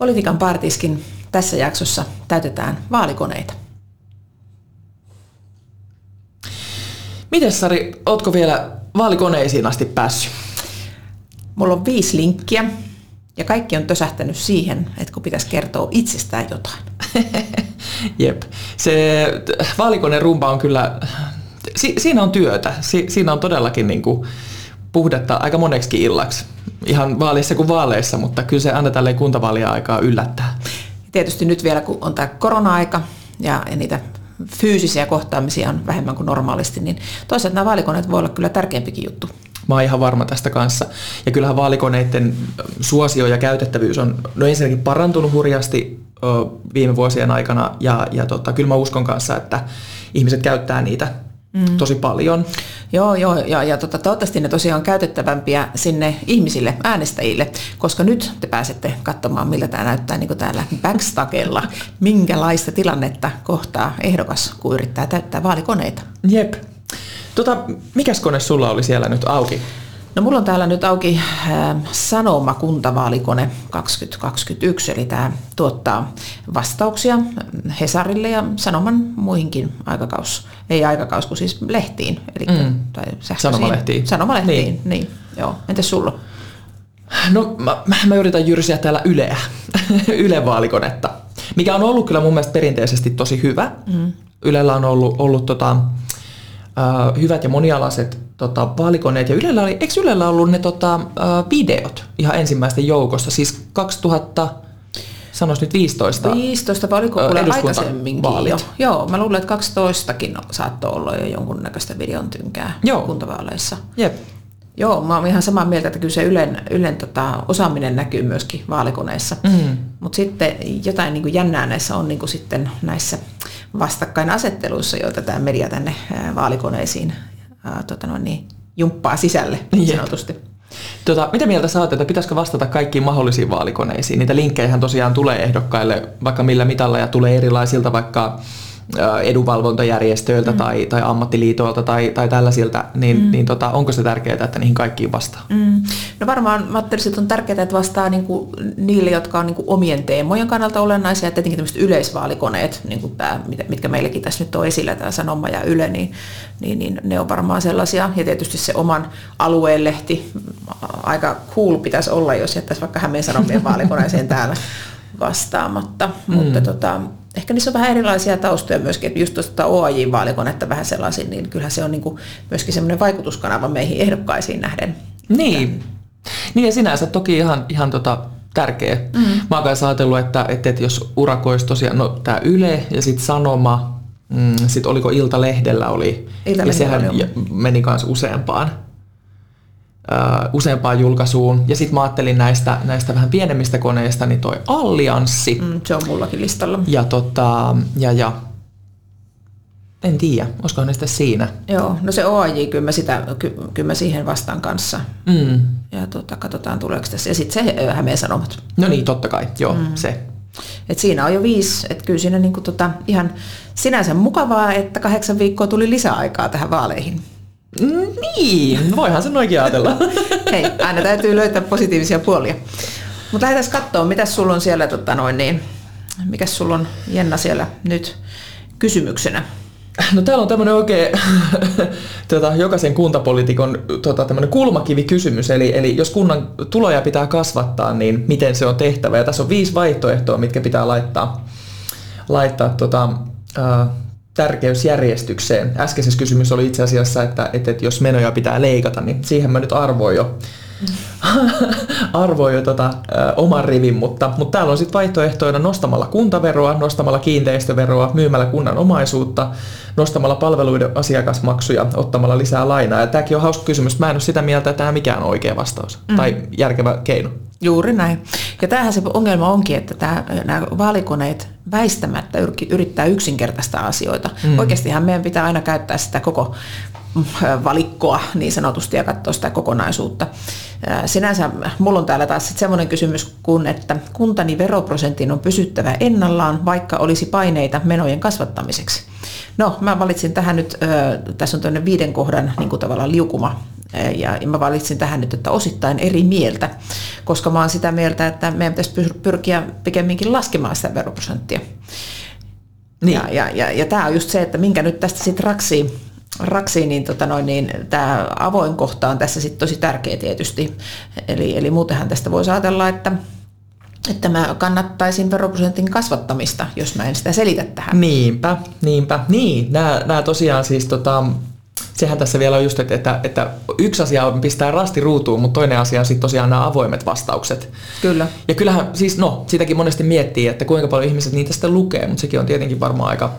Politiikan partiskin tässä jaksossa täytetään vaalikoneita. Miten Sari, ootko vielä vaalikoneisiin asti päässyt? Mulla on viisi linkkiä ja kaikki on tösähtänyt siihen, että kun pitäisi kertoa itsestään jotain. Jep. Se vaalikoneen rumba on kyllä, si, siinä on työtä. Si, siinä on todellakin niin kuin puhdetta aika moneksi illaksi. Ihan vaaleissa kuin vaaleissa, mutta kyllä se aina tälle kuntavaalia aikaa yllättää. Tietysti nyt vielä, kun on tämä korona-aika ja, ja niitä fyysisiä kohtaamisia on vähemmän kuin normaalisti, niin toisaalta nämä vaalikoneet voi olla kyllä tärkeämpikin juttu. Mä oon ihan varma tästä kanssa. Ja kyllähän vaalikoneiden suosio ja käytettävyys on no ensinnäkin parantunut hurjasti ö, viime vuosien aikana. Ja, ja tota, kyllä mä uskon kanssa, että ihmiset käyttää niitä mm. tosi paljon. Joo, joo, ja, ja tota, toivottavasti ne tosiaan on käytettävämpiä sinne ihmisille, äänestäjille, koska nyt te pääsette katsomaan, miltä tämä näyttää niin täällä backstagella, minkälaista tilannetta kohtaa ehdokas, kun yrittää täyttää vaalikoneita. Jep. Tota, mikäs kone sulla oli siellä nyt auki? No mulla on täällä nyt auki äh, Sanoma kuntavaalikone 2021, eli tämä tuottaa vastauksia Hesarille ja Sanoman muihinkin aikakaus, ei aikakaus, kun siis lehtiin. Eli, mm. tai Sanomalehtiin. Sanomalehtiin, niin. niin. Joo. Entäs sulla? No mä, mä yritän jyrsiä täällä Yleä, Yle vaalikonetta, mikä on ollut kyllä mun mielestä perinteisesti tosi hyvä. Mm. Ylellä on ollut, ollut tota, hyvät ja monialaiset tota, vaalikoneet. Ja Ylellä oli, eikö Ylellä ollut ne tota, videot ihan ensimmäisten joukossa? Siis 2000, sanois nyt 15. 15, vai oliko kuule aikaisemminkin vaalit. jo? Joo, mä luulen, että 12kin saattoi olla jo jonkunnäköistä videon tynkää Joo. kuntavaaleissa. Jep. Joo, mä oon ihan samaa mieltä, että kyllä se Ylen, Ylen tota, osaaminen näkyy myöskin vaalikoneissa. Mm. Mutta sitten jotain niin kuin jännää näissä on niin kuin sitten näissä vastakkainasetteluissa, joita tämä media tänne vaalikoneisiin ää, tota noin, niin, jumppaa sisälle niin sanotusti. Tota, mitä mieltä sä oot, että pitäisikö vastata kaikkiin mahdollisiin vaalikoneisiin? Niitä linkkejä tosiaan tulee ehdokkaille vaikka millä mitalla ja tulee erilaisilta vaikka edunvalvontajärjestöiltä mm. tai, tai ammattiliitoilta tai, tai tällaisilta, niin, mm. niin tota, onko se tärkeää, että niihin kaikkiin vastaa? Mm. No varmaan mä että on tärkeää, että vastaa niin kuin niille, jotka on niin kuin omien teemojen kannalta olennaisia, ja tietenkin tämmöiset yleisvaalikoneet, niin kuin tämä, mitkä meillekin tässä nyt on esillä, tämä Sanoma ja Yle, niin, niin, niin ne on varmaan sellaisia, ja tietysti se oman alueen lehti, aika cool pitäisi olla, jos jättäisi vaikka Hämeen Sanomien vaalikoneeseen täällä vastaamatta, mm. mutta tota, ehkä niissä on vähän erilaisia taustoja myöskin, että just tuosta OAJ-vaalikonetta vähän sellaisin, niin kyllähän se on niin kuin myöskin semmoinen vaikutuskanava meihin ehdokkaisiin nähden. Niin. Niin ja sinänsä toki ihan, ihan tota tärkeä. Mm-hmm. Mä oon ajatellut, että, että, että jos urakoisi tosiaan, no tää Yle ja sitten Sanoma, mm, sitten oliko Ilta-lehdellä oli, Ilta ja sehän oli. meni kanssa useampaan uh, useampaan julkaisuun. Ja sitten mä ajattelin näistä, näistä vähän pienemmistä koneista, niin toi Allianssi. Mm, se on mullakin listalla. Ja, tota, ja, ja en tiedä, olisikohan ne siinä. Joo, no se OAJ, kyllä mä, sitä, ky, kyllä mä siihen vastaan kanssa. Mm. Ja tota, katsotaan tuleeko tässä. Ja sitten se Hämeen Sanomat. No niin, totta kai, joo, mm. se. Et siinä on jo viisi, että kyllä siinä niinku tota, ihan sinänsä mukavaa, että kahdeksan viikkoa tuli lisäaikaa tähän vaaleihin. Niin, voihan se noinkin ajatella. Hei, aina täytyy löytää positiivisia puolia. Mutta lähdetään katsoa, mitä sulla on siellä, tota noin, niin, mikä sulla on Jenna siellä nyt kysymyksenä? No täällä on tämmöinen oikein tota, jokaisen kuntapolitiikon tota, kulmakivikysymys, eli, eli jos kunnan tuloja pitää kasvattaa, niin miten se on tehtävä? Ja tässä on viisi vaihtoehtoa, mitkä pitää laittaa, laittaa tota, äh, tärkeysjärjestykseen. Äskeisessä kysymys oli itse asiassa, että, että, että jos menoja pitää leikata, niin siihen mä nyt arvoin jo, arvoin jo tota, ö, oman rivin, mutta, mutta täällä on sitten vaihtoehtoina nostamalla kuntaveroa, nostamalla kiinteistöveroa, myymällä kunnan omaisuutta, nostamalla palveluiden asiakasmaksuja, ottamalla lisää lainaa. Ja tämäkin on hauska kysymys. Mä en ole sitä mieltä, että tämä mikään on oikea vastaus mm. tai järkevä keino. Juuri näin. Ja tämähän se ongelma onkin, että tämä, nämä vaalikoneet väistämättä yrittää yksinkertaista asioita. Mm. Oikeastihan meidän pitää aina käyttää sitä koko mm, valikkoa niin sanotusti ja katsoa sitä kokonaisuutta. Sinänsä mulla on täällä taas semmoinen kysymys kuin, että kuntani veroprosentin on pysyttävä ennallaan, vaikka olisi paineita menojen kasvattamiseksi. No, mä valitsin tähän nyt, äh, tässä on tämmöinen viiden kohdan niin kuin tavallaan liukuma Ja mä valitsin tähän nyt, että osittain eri mieltä, koska mä oon sitä mieltä, että meidän pitäisi pyrkiä pikemminkin laskemaan sitä veroprosenttia. Niin. Ja, ja, ja, ja tämä on just se, että minkä nyt tästä sitten raksii, raksii niin, tota noin, niin tämä avoin kohta on tässä sitten tosi tärkeä tietysti. Eli, eli muutenhan tästä voisi ajatella, että että mä kannattaisin veroprosentin kasvattamista, jos mä en sitä selitä tähän. Niinpä, niinpä. Niin, nämä tosiaan siis tota, sehän tässä vielä on just, että, että, että yksi asia on pistää rasti ruutuun, mutta toinen asia on sitten tosiaan nämä avoimet vastaukset. Kyllä. Ja kyllähän, siis no, sitäkin monesti miettii, että kuinka paljon ihmiset niitä sitten lukee, mutta sekin on tietenkin varmaan aika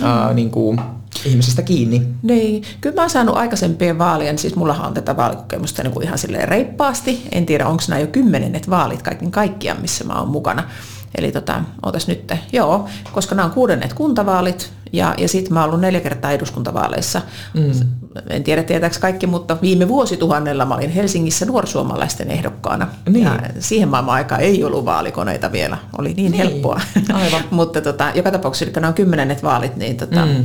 mm. ää, niin kuin, ihmisestä kiinni. Niin, kyllä mä oon saanut aikaisempien vaalien, siis mullahan on tätä vaalikokemusta niin kuin ihan silleen reippaasti. En tiedä, onko nämä jo kymmenennet vaalit kaiken kaikkiaan, missä mä oon mukana. Eli tota, ootas nyt, joo, koska nämä on kuudennet kuntavaalit ja, ja sitten mä oon ollut neljä kertaa eduskuntavaaleissa. Mm. En tiedä tietääkö kaikki, mutta viime vuosituhannella mä olin Helsingissä nuorsuomalaisten ehdokkaana. Niin. Ja siihen maailman aikaan ei ollut vaalikoneita vielä, oli niin, niin. helppoa. Aivan. mutta tota, joka tapauksessa, eli nämä on kymmenennet vaalit. Niin tota... mm.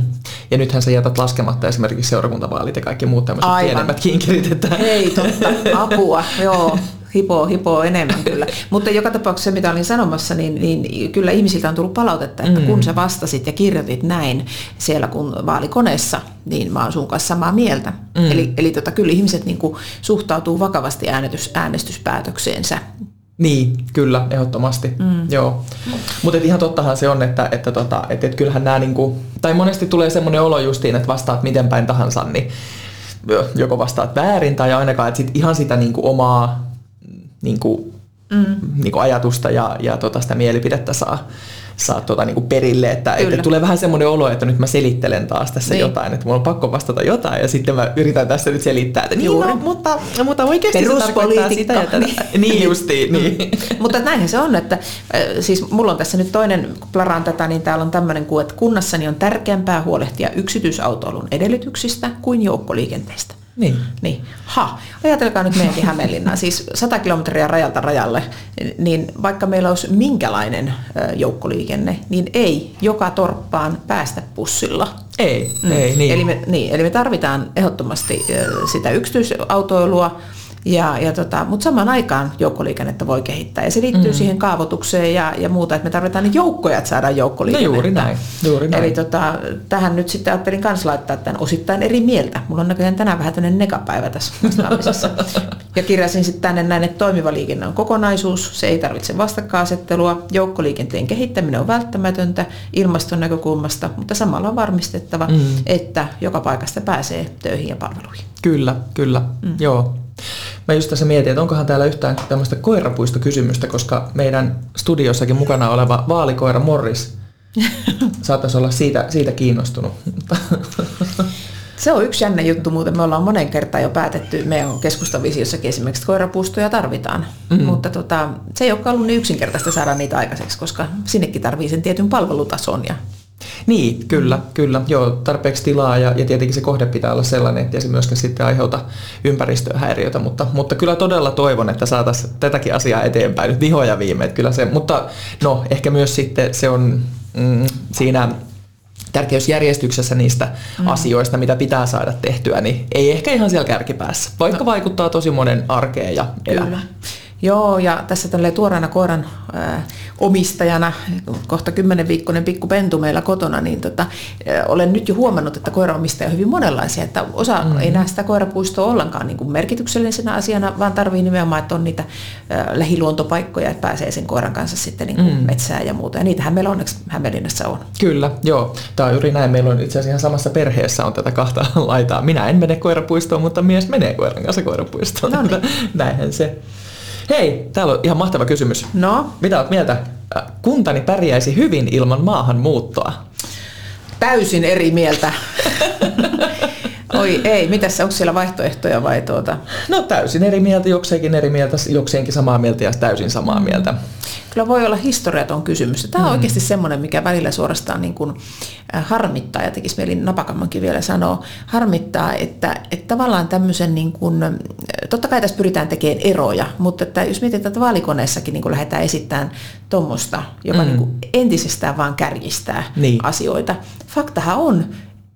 Ja nythän sä jätät laskematta esimerkiksi seurakuntavaalit ja kaikki muut tämmöiset pienemmät kinkerit. Että... Ei totta, apua, joo hipoo, hipoo enemmän kyllä. Mutta joka tapauksessa, mitä olin sanomassa, niin, niin kyllä ihmisiltä on tullut palautetta, että mm. kun sä vastasit ja kirjoitit näin siellä kun vaalikoneessa, niin mä oon sun kanssa samaa mieltä. Mm. Eli, eli tota, kyllä ihmiset niin kuin, suhtautuu vakavasti äänestys, äänestyspäätökseensä. Niin, kyllä, ehdottomasti. Mm. Joo. Mutta ihan tottahan se on, että, että, tota, että, että kyllähän nämä, niinku, tai monesti tulee semmoinen olo justiin, että vastaat miten päin tahansa, niin joko vastaat väärin tai ainakaan, että sit ihan sitä niinku omaa niin kuin, mm. niin kuin ajatusta ja, ja tota sitä mielipidettä saa, saa tota niin kuin perille. Että, että tulee vähän semmoinen olo, että nyt mä selittelen taas tässä niin. jotain, että mulla on pakko vastata jotain ja sitten mä yritän tässä nyt selittää, että niin, no, mutta, mutta oikeasti se tarkoittaa sitä ja tätä. Niin, niin justiin. Niin. mutta näinhän se on, että siis mulla on tässä nyt toinen, kun plaraan tätä, niin täällä on tämmöinen kuin, että kunnassani on tärkeämpää huolehtia yksityisautoilun edellytyksistä kuin joukkoliikenteestä. Niin. niin. Ha, ajatelkaa nyt meidänkin Hämeenlinnaa, siis 100 kilometriä rajalta rajalle, niin vaikka meillä olisi minkälainen joukkoliikenne, niin ei joka torppaan päästä pussilla. Ei, mm. ei niin. Eli me, niin. Eli me tarvitaan ehdottomasti sitä yksityisautoilua, ja, ja tota, mutta samaan aikaan joukkoliikennettä voi kehittää ja se liittyy mm. siihen kaavoitukseen ja, ja muuta, että me tarvitaan niin joukkoja, että saadaan joukkoliikennettä. No juuri näin. Juuri näin. Eli tota, tähän nyt sitten ajattelin kans laittaa tämän osittain eri mieltä. Mulla on näköjään tänään vähän tämmöinen negapäivä tässä vastaamisessa. ja kirjasin sitten tänne näin, että toimiva liikenne on kokonaisuus, se ei tarvitse vastakkainasettelua, joukkoliikenteen kehittäminen on välttämätöntä ilmaston näkökulmasta, mutta samalla on varmistettava, mm. että joka paikasta pääsee töihin ja palveluihin. Kyllä, kyllä, mm. joo. Mä just tässä mietin, että onkohan täällä yhtään tämmöistä koirapuistokysymystä, koska meidän studiossakin mukana oleva vaalikoira Morris saattaisi olla siitä, siitä kiinnostunut. Se on yksi jännä juttu muuten. Me ollaan monen kertaan jo päätetty, meidän keskustavisiossakin esimerkiksi, että koirapuistoja tarvitaan. Mm. Mutta tota, se ei olekaan ollut niin yksinkertaista saada niitä aikaiseksi, koska sinnekin tarvii sen tietyn palvelutason ja niin, kyllä, kyllä. Joo, tarpeeksi tilaa ja, ja tietenkin se kohde pitää olla sellainen, että se myöskään sitten aiheuta ympäristöhäiriötä, mutta, mutta kyllä todella toivon, että saataisiin tätäkin asiaa eteenpäin nyt vihoja viime. Kyllä se, mutta no, ehkä myös sitten se on mm, siinä tärkeysjärjestyksessä niistä mm. asioista, mitä pitää saada tehtyä, niin ei ehkä ihan siellä kärkipäässä, vaikka no. vaikuttaa tosi monen arkeen ja elämään. Kyllä. Joo, ja tässä tälle tuoreena koiran ää, omistajana, kohta kymmenen viikkoinen pikku pentu meillä kotona, niin tota, ää, olen nyt jo huomannut, että koiraomistajia on hyvin monenlaisia, että osa mm. ei näe sitä koirapuistoa ollenkaan niin kuin merkityksellisenä asiana, vaan tarvii nimenomaan, että on niitä ää, lähiluontopaikkoja, että pääsee sen koiran kanssa sitten niin kuin mm. metsään ja muuta, ja niitähän meillä onneksi Hämeenlinnassa on. Kyllä, joo. Tämä on juuri näin. Meillä on itse asiassa samassa perheessä on tätä kahta laitaa. Minä en mene koirapuistoon, mutta mies menee koiran kanssa koirapuistoon. No niin. Näinhän se. Hei, täällä on ihan mahtava kysymys. No? Mitä olet mieltä? Äh, kuntani pärjäisi hyvin ilman maahanmuuttoa. Täysin eri mieltä. Oi ei, mitäs onko siellä vaihtoehtoja vai tuota? No täysin eri mieltä, jokseenkin eri mieltä, jokseenkin samaa mieltä ja täysin samaa mieltä. Kyllä voi olla historiaton kysymys. Tämä on mm. oikeasti semmoinen, mikä välillä suorastaan niin kuin äh, harmittaa, ja tekisi mieli napakammankin vielä sanoa, harmittaa, että, että tavallaan tämmöisen, niin kuin, äh, totta kai tässä pyritään tekemään eroja, mutta että jos mietitään, että vaalikoneessakin niin kuin lähdetään esittämään tuommoista, joka mm. niin kuin entisestään vaan kärjistää niin. asioita. Faktahan on,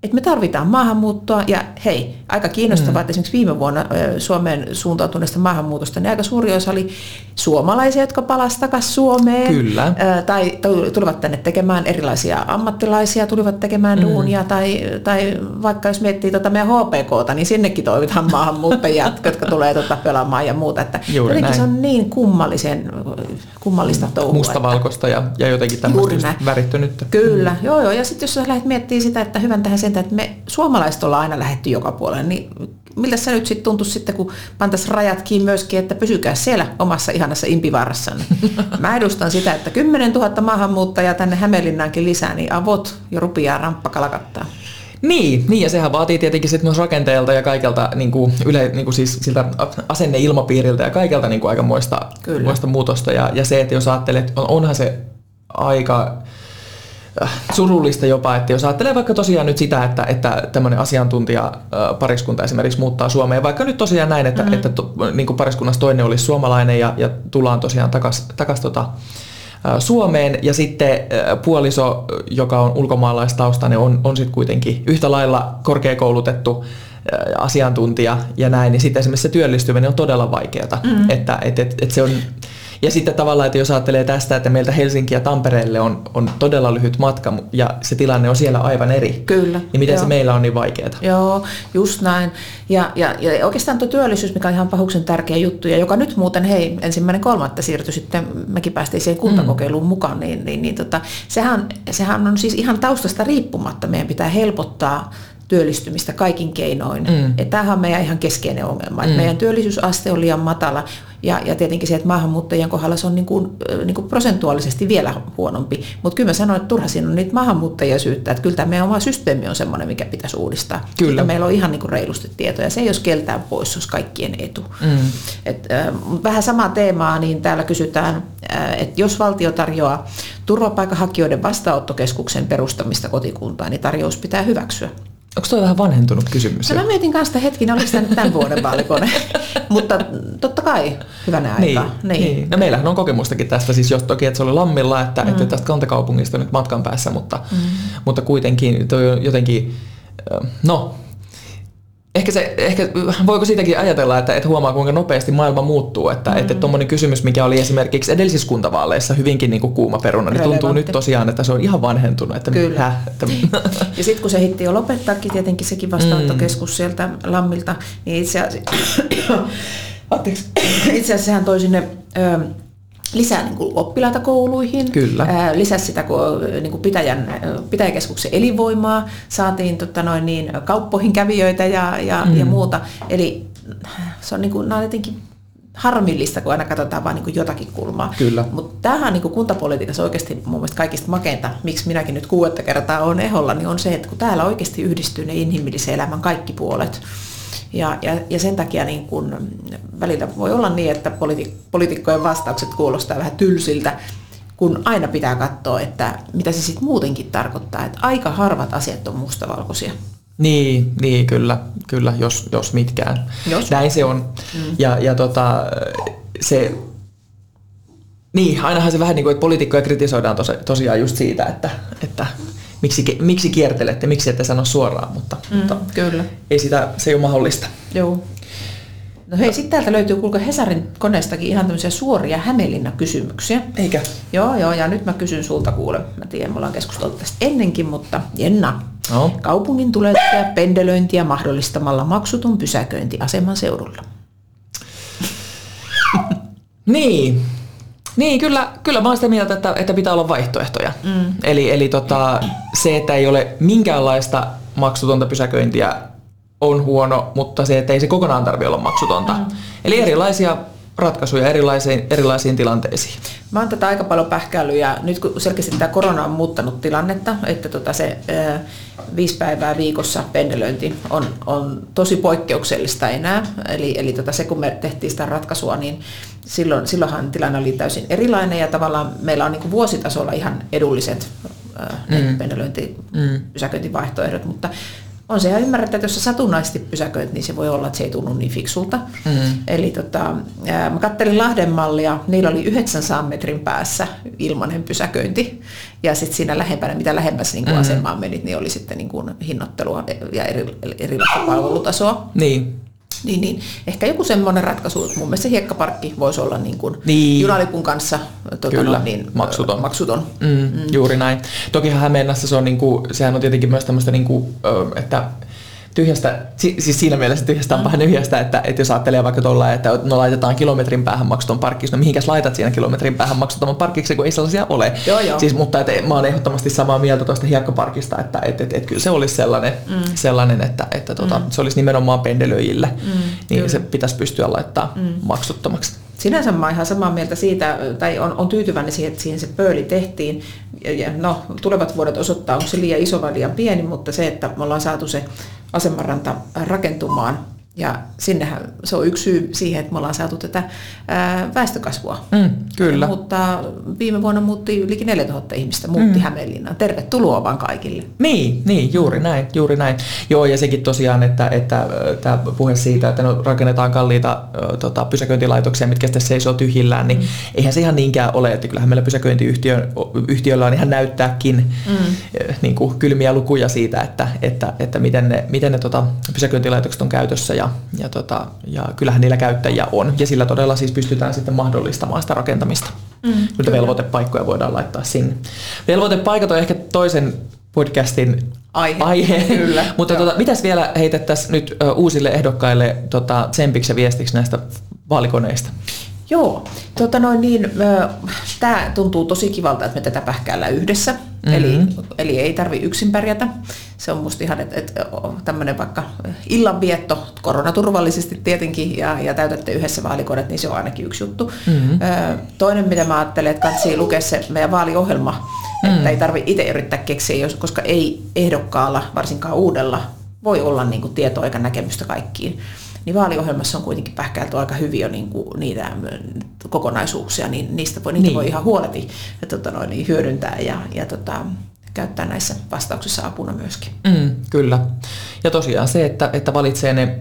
että me tarvitaan maahanmuuttoa ja hei, aika kiinnostavaa, mm. että esimerkiksi viime vuonna Suomeen suuntautuneesta maahanmuutosta, niin aika suuri osa oli suomalaisia, jotka palasivat takaisin Suomeen. Kyllä. Tai tulivat tänne tekemään erilaisia ammattilaisia, tulivat tekemään mm. duunia tai, tai vaikka jos miettii tuota meidän HPKta, niin sinnekin toivotaan maahanmuuttajia, jotka tulee tuota pelaamaan ja muuta. Että jotenkin se on niin kummallisen, kummallista mm. touhua. Mustavalkoista ja, ja jotenkin tämmöistä värittynyttä. Kyllä, mm. joo joo. Ja sitten jos sä lähdet miettimään sitä, että hyvän tähän sen, että me suomalaiset ollaan aina lähetty joka puolelle, niin miltä se nyt sitten tuntuisi sitten, kun pantaisiin rajat kiinni myöskin, että pysykää siellä omassa ihanassa impivarassanne. Mä edustan sitä, että 10 000 maahanmuuttajaa tänne Hämeenlinnaankin lisää, niin avot ja rupiaa ramppa kalakattaa. Niin, niin, ja sehän vaatii tietenkin sitten myös rakenteelta ja kaikelta niin kuin yle, niin kuin siis siltä asenneilmapiiriltä ja kaikelta niin kuin aikamoista muista muutosta. Ja, ja se, että jos ajattelet, on, onhan se aika surullista jopa, että jos ajattelee vaikka tosiaan nyt sitä, että, että tämmöinen asiantuntija pariskunta esimerkiksi muuttaa Suomeen, vaikka nyt tosiaan näin, että, mm-hmm. että to, niin kuin pariskunnassa toinen olisi suomalainen ja, ja tullaan tosiaan takaisin takas, tota, Suomeen ja sitten puoliso, joka on ulkomaalaistaustainen, on, on sitten kuitenkin yhtä lailla korkeakoulutettu asiantuntija ja näin, niin sitten esimerkiksi se työllistyminen on todella vaikeaa. Mm-hmm. Että et, et, et se on ja sitten tavallaan, että jos ajattelee tästä, että meiltä Helsinki ja Tampereelle on, on todella lyhyt matka ja se tilanne on siellä aivan eri. Kyllä. Niin miten joo. se meillä on niin vaikeaa? Joo, just näin. Ja, ja, ja oikeastaan tuo työllisyys, mikä on ihan pahuksen tärkeä juttu, ja joka nyt muuten, hei, ensimmäinen kolmatta siirtyi sitten, mekin päästiin siihen kuntakokeiluun mm. mukaan, niin, niin, niin tota, sehän, sehän on siis ihan taustasta riippumatta, meidän pitää helpottaa työllistymistä kaikin keinoin. Mm. Tämähän on meidän ihan keskeinen ongelma. Mm. meidän työllisyysaste on liian matala ja, ja tietenkin se, että maahanmuuttajien kohdalla se on niin kuin, niin kuin prosentuaalisesti vielä huonompi. Mutta kyllä mä sanoin, että turha siinä on niitä maahanmuuttajia syyttää. Että kyllä tämä meidän oma systeemi on sellainen, mikä pitäisi uudistaa. Kyllä. Siitä meillä on ihan niin kuin reilusti tietoja. Se ei olisi keltään pois, se olisi kaikkien etu. Mm. Et, äh, vähän samaa teemaa, niin täällä kysytään, äh, että jos valtio tarjoaa turvapaikanhakijoiden vastaanottokeskuksen perustamista kotikuntaan, niin tarjous pitää hyväksyä. Onko tuo vähän vanhentunut kysymys? No mä mietin kanssa hetkin, oliko tämä nyt tämän vuoden vaalikone. Mutta totta kai, hyvänä niin, aikaa. Niin, niin. No meillähän on kokemustakin tästä, siis jos toki, että se oli Lammilla, että, mm. että tästä kantakaupungista nyt matkan päässä, mutta, mm. mutta kuitenkin toi jotenkin, no Ehkä, se, ehkä voiko siitäkin ajatella, että, että huomaa kuinka nopeasti maailma muuttuu, että mm-hmm. että tuommoinen kysymys, mikä oli esimerkiksi edellisissä kuntavaaleissa hyvinkin niin kuin kuuma peruna, niin tuntuu nyt tosiaan, että se on ihan vanhentunut. Että Kyllä. Hä, että... ja sitten kun se hitti jo lopettaakin tietenkin sekin vastaanottokeskus mm. sieltä Lammilta, niin itse asiassa, itse asiassa sehän toi sinne lisää niin kuin oppilaita kouluihin, Kyllä. Ää, lisäsi sitä niin kuin pitäjän, pitäjäkeskuksen elinvoimaa, saatiin tota noin, niin, kauppoihin kävijöitä ja, ja, mm. ja muuta. Eli se on, niin kuin, nämä on jotenkin harmillista, kun aina katsotaan vain niin jotakin kulmaa. Kyllä. Mutta tämähän niin kuntapolitiikassa oikeasti mun mielestä kaikista makeinta, miksi minäkin nyt kuudetta kertaa on eholla, niin on se, että kun täällä oikeasti yhdistyy ne inhimillisen elämän kaikki puolet, ja, ja, ja sen takia niin kun välillä voi olla niin, että politi- poliitikkojen vastaukset kuulostaa vähän tylsiltä, kun aina pitää katsoa, että mitä se sitten muutenkin tarkoittaa. Että aika harvat asiat on mustavalkoisia. Niin, niin kyllä, kyllä jos, jos mitkään. Jos. Näin se on. Mm. Ja, ja tota, se, niin, ainahan se vähän niin kuin, että poliitikkoja kritisoidaan tosi, tosiaan just siitä, että, että miksi, miksi kiertelette, miksi ette sano suoraan, mutta, mm, mutta kyllä. ei sitä, se ei ole mahdollista. Joo. No hei, sitten täältä löytyy kulka Hesarin koneestakin ihan tämmöisiä suoria Hämeenlinna-kysymyksiä. Eikä? Joo, joo, ja nyt mä kysyn sulta kuule. Mä tiedän, me ollaan keskustellut tästä ennenkin, mutta Jenna, no. kaupungin tulee tehdä pendelöintiä mahdollistamalla maksuton pysäköinti aseman seudulla. niin, niin, kyllä, kyllä mä oon sitä mieltä, että, että pitää olla vaihtoehtoja. Mm. Eli, eli tota, se, että ei ole minkäänlaista maksutonta pysäköintiä on huono, mutta se, että ei se kokonaan tarvitse olla maksutonta. Mm. Eli erilaisia ratkaisuja erilaisiin, erilaisiin tilanteisiin. Mä oon tätä aika paljon pähkäillyt ja nyt kun selkeästi tämä korona on muuttanut tilannetta, että tota se ää, viisi päivää viikossa pendelöinti on, on tosi poikkeuksellista enää. Eli, eli tota se kun me tehtiin sitä ratkaisua, niin silloin, silloinhan tilanne oli täysin erilainen ja tavallaan meillä on niin kuin vuositasolla ihan edulliset mm. pendelöinti, mm. pysäköintivaihtoehdot, mutta on se ihan ymmärrettä, että jos sä satunnaisesti pysäköit, niin se voi olla, että se ei tunnu niin fiksulta. Mm. Eli tota, mä kattelin Lahden mallia, niillä oli 900 metrin päässä ilmainen pysäköinti. Ja sitten siinä lähempänä, mitä lähemmäs niin mm. asemaan menit, niin oli sitten niin kuin hinnoittelua ja eri, erilaista palvelutasoa. Niin. Niin, niin. Ehkä joku semmoinen ratkaisu, että mun mielestä hiekkaparkki voisi olla niin kuin niin. junalipun kanssa tuota, Kyllä, no, niin, maksuton. maksuton. Mm, mm. Juuri näin. Tokihan Hämeenlässä se on, niin kuin, sehän on tietenkin myös tämmöistä, niin kuin, että tyhjästä, siis siinä mielessä tyhjästä on mm. vähän tyhjästä, että, että jos ajattelee vaikka tuolla, että no laitetaan kilometrin päähän maksuton parkkiksi, no mihinkäs laitat siinä kilometrin päähän maksuton parkkiksi, kun ei sellaisia ole. Joo, joo. Siis, mutta että, mä oon ehdottomasti samaa mieltä tuosta hiekkaparkista, että että että että kyllä se olisi sellainen, mm. sellainen että, että tuota, mm. se olisi nimenomaan pendelöijille, mm, niin kyllä. se pitäisi pystyä laittaa mm. maksuttomaksi. Sinänsä mä ihan samaa mieltä siitä, tai on, on tyytyväinen siihen, että siihen se pööli tehtiin. Ja no, tulevat vuodet osoittaa, onko se liian iso vai liian pieni, mutta se, että me ollaan saatu se asemaranta rakentumaan ja sinnehän se on yksi syy siihen, että me ollaan saatu tätä ää, väestökasvua. Mm, kyllä. Mutta viime vuonna muutti yli 4000 ihmistä, muutti mm. Hämeenlinnaan. Tervetuloa vaan kaikille. Niin, niin, juuri näin, juuri näin. Joo, ja sekin tosiaan, että, että tämä puhe siitä, että no, rakennetaan kalliita tota, pysäköintilaitoksia, mitkä sitten seisoo tyhjillään, niin mm. eihän se ihan niinkään ole, että kyllähän meillä pysäköintiyhtiöillä on ihan näyttääkin mm. niin kuin kylmiä lukuja siitä, että, että, että miten ne, miten ne tota, pysäköintilaitokset on käytössä ja, ja, tota, ja kyllähän niillä käyttäjiä on. Ja sillä todella siis pystytään sitten mahdollistamaan sitä rakentamista. Mm, Nyt velvoitepaikkoja voidaan laittaa sinne. Velvoitepaikat on ehkä toisen podcastin aihe. aihe. Kyllä. Mutta tota, mitäs vielä heitettäisiin nyt uh, uusille ehdokkaille tota, tsempiksi ja viestiksi näistä vaalikoneista? Joo, tota noin niin, tämä tuntuu tosi kivalta, että me tätä pähkäällään yhdessä. Mm-hmm. Eli, eli ei tarvi yksin pärjätä. Se on musta ihan, että, että tämmöinen vaikka illanvietto, koronaturvallisesti tietenkin, ja, ja täytätte yhdessä vaalikoneet, niin se on ainakin yksi juttu. Mm-hmm. Toinen, mitä mä ajattelen, että kansi lukea se meidän vaaliohjelma, mm-hmm. että ei tarvi itse yrittää keksiä, koska ei ehdokkaalla, varsinkaan uudella, voi olla niin kuin tietoa eikä näkemystä kaikkiin niin vaaliohjelmassa on kuitenkin pähkäilty aika hyvin jo niin kuin niitä kokonaisuuksia, niin niistä voi, niitä niin. voi ihan huoleti ja, tota noin, niin hyödyntää ja, ja tota, käyttää näissä vastauksissa apuna myöskin. Mm, kyllä. Ja tosiaan se, että, että valitsee ne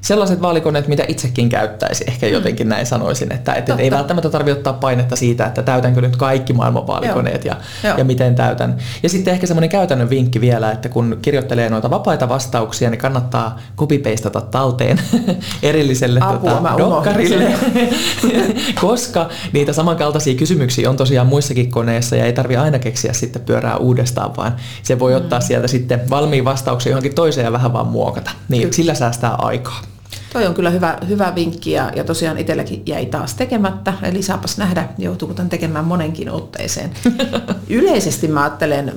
sellaiset vaalikoneet, mitä itsekin käyttäisi, ehkä mm. jotenkin näin sanoisin, että, että ei välttämättä tarvitse ottaa painetta siitä, että täytänkö nyt kaikki maailman vaalikoneet ja, ja miten täytän. Ja sitten ehkä semmoinen käytännön vinkki vielä, että kun kirjoittelee noita vapaita vastauksia, niin kannattaa kopipeistata talteen erilliselle Apua, tota, dokkarille, koska niitä samankaltaisia kysymyksiä on tosiaan muissakin koneissa ja ei tarvi aina keksiä sitten pyörää uudestaan, vaan se voi ottaa mm. sieltä sitten valmiin vastauksia johonkin toiseen ja vähän vaan muokata. Niin Kyllä. sillä säästää aikaa. Toi on kyllä hyvä, hyvä vinkki ja, ja tosiaan itselläkin jäi taas tekemättä, eli saapas nähdä, joutuuko tämän tekemään monenkin otteeseen. Yleisesti mä ajattelen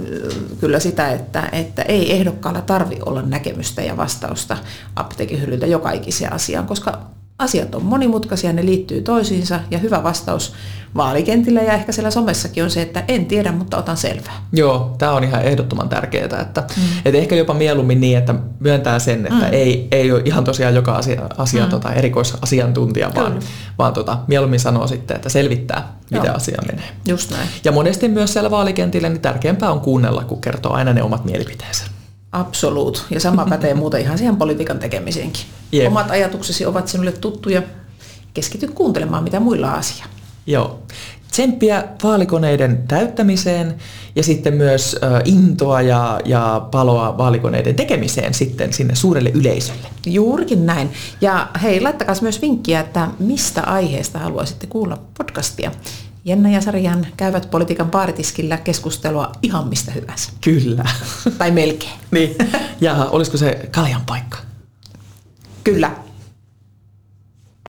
kyllä sitä, että, että ei ehdokkaalla tarvi olla näkemystä ja vastausta apteekin hyllyltä joka ikiseen asiaan, koska asiat on monimutkaisia, ne liittyy toisiinsa ja hyvä vastaus vaalikentillä ja ehkä siellä somessakin on se, että en tiedä, mutta otan selvää. Joo, tämä on ihan ehdottoman tärkeää, että, mm. että ehkä jopa mieluummin niin, että myöntää sen, että mm. ei, ei ole ihan tosiaan joka asia, asia mm. tota, erikoisasiantuntija, vaan, vaan tota, mieluummin sanoo sitten, että selvittää, Joo. asia menee. Just näin. Ja monesti myös siellä vaalikentillä niin tärkeämpää on kuunnella, kun kertoo aina ne omat mielipiteensä. Absoluut. Ja sama pätee muuten ihan siihen politiikan tekemiseenkin. Yep. Omat ajatuksesi ovat sinulle tuttuja. Keskity kuuntelemaan, mitä muilla on asia. Joo. Tsemppiä vaalikoneiden täyttämiseen ja sitten myös intoa ja, ja paloa vaalikoneiden tekemiseen sitten sinne suurelle yleisölle. Juurikin näin. Ja hei, laittakaa myös vinkkiä, että mistä aiheesta haluaisitte kuulla podcastia. Jenna ja Sarjan käyvät politiikan paaritiskillä keskustelua ihan mistä hyvänsä. Kyllä. Tai melkein. niin. Ja olisiko se kaljan paikka? Kyllä.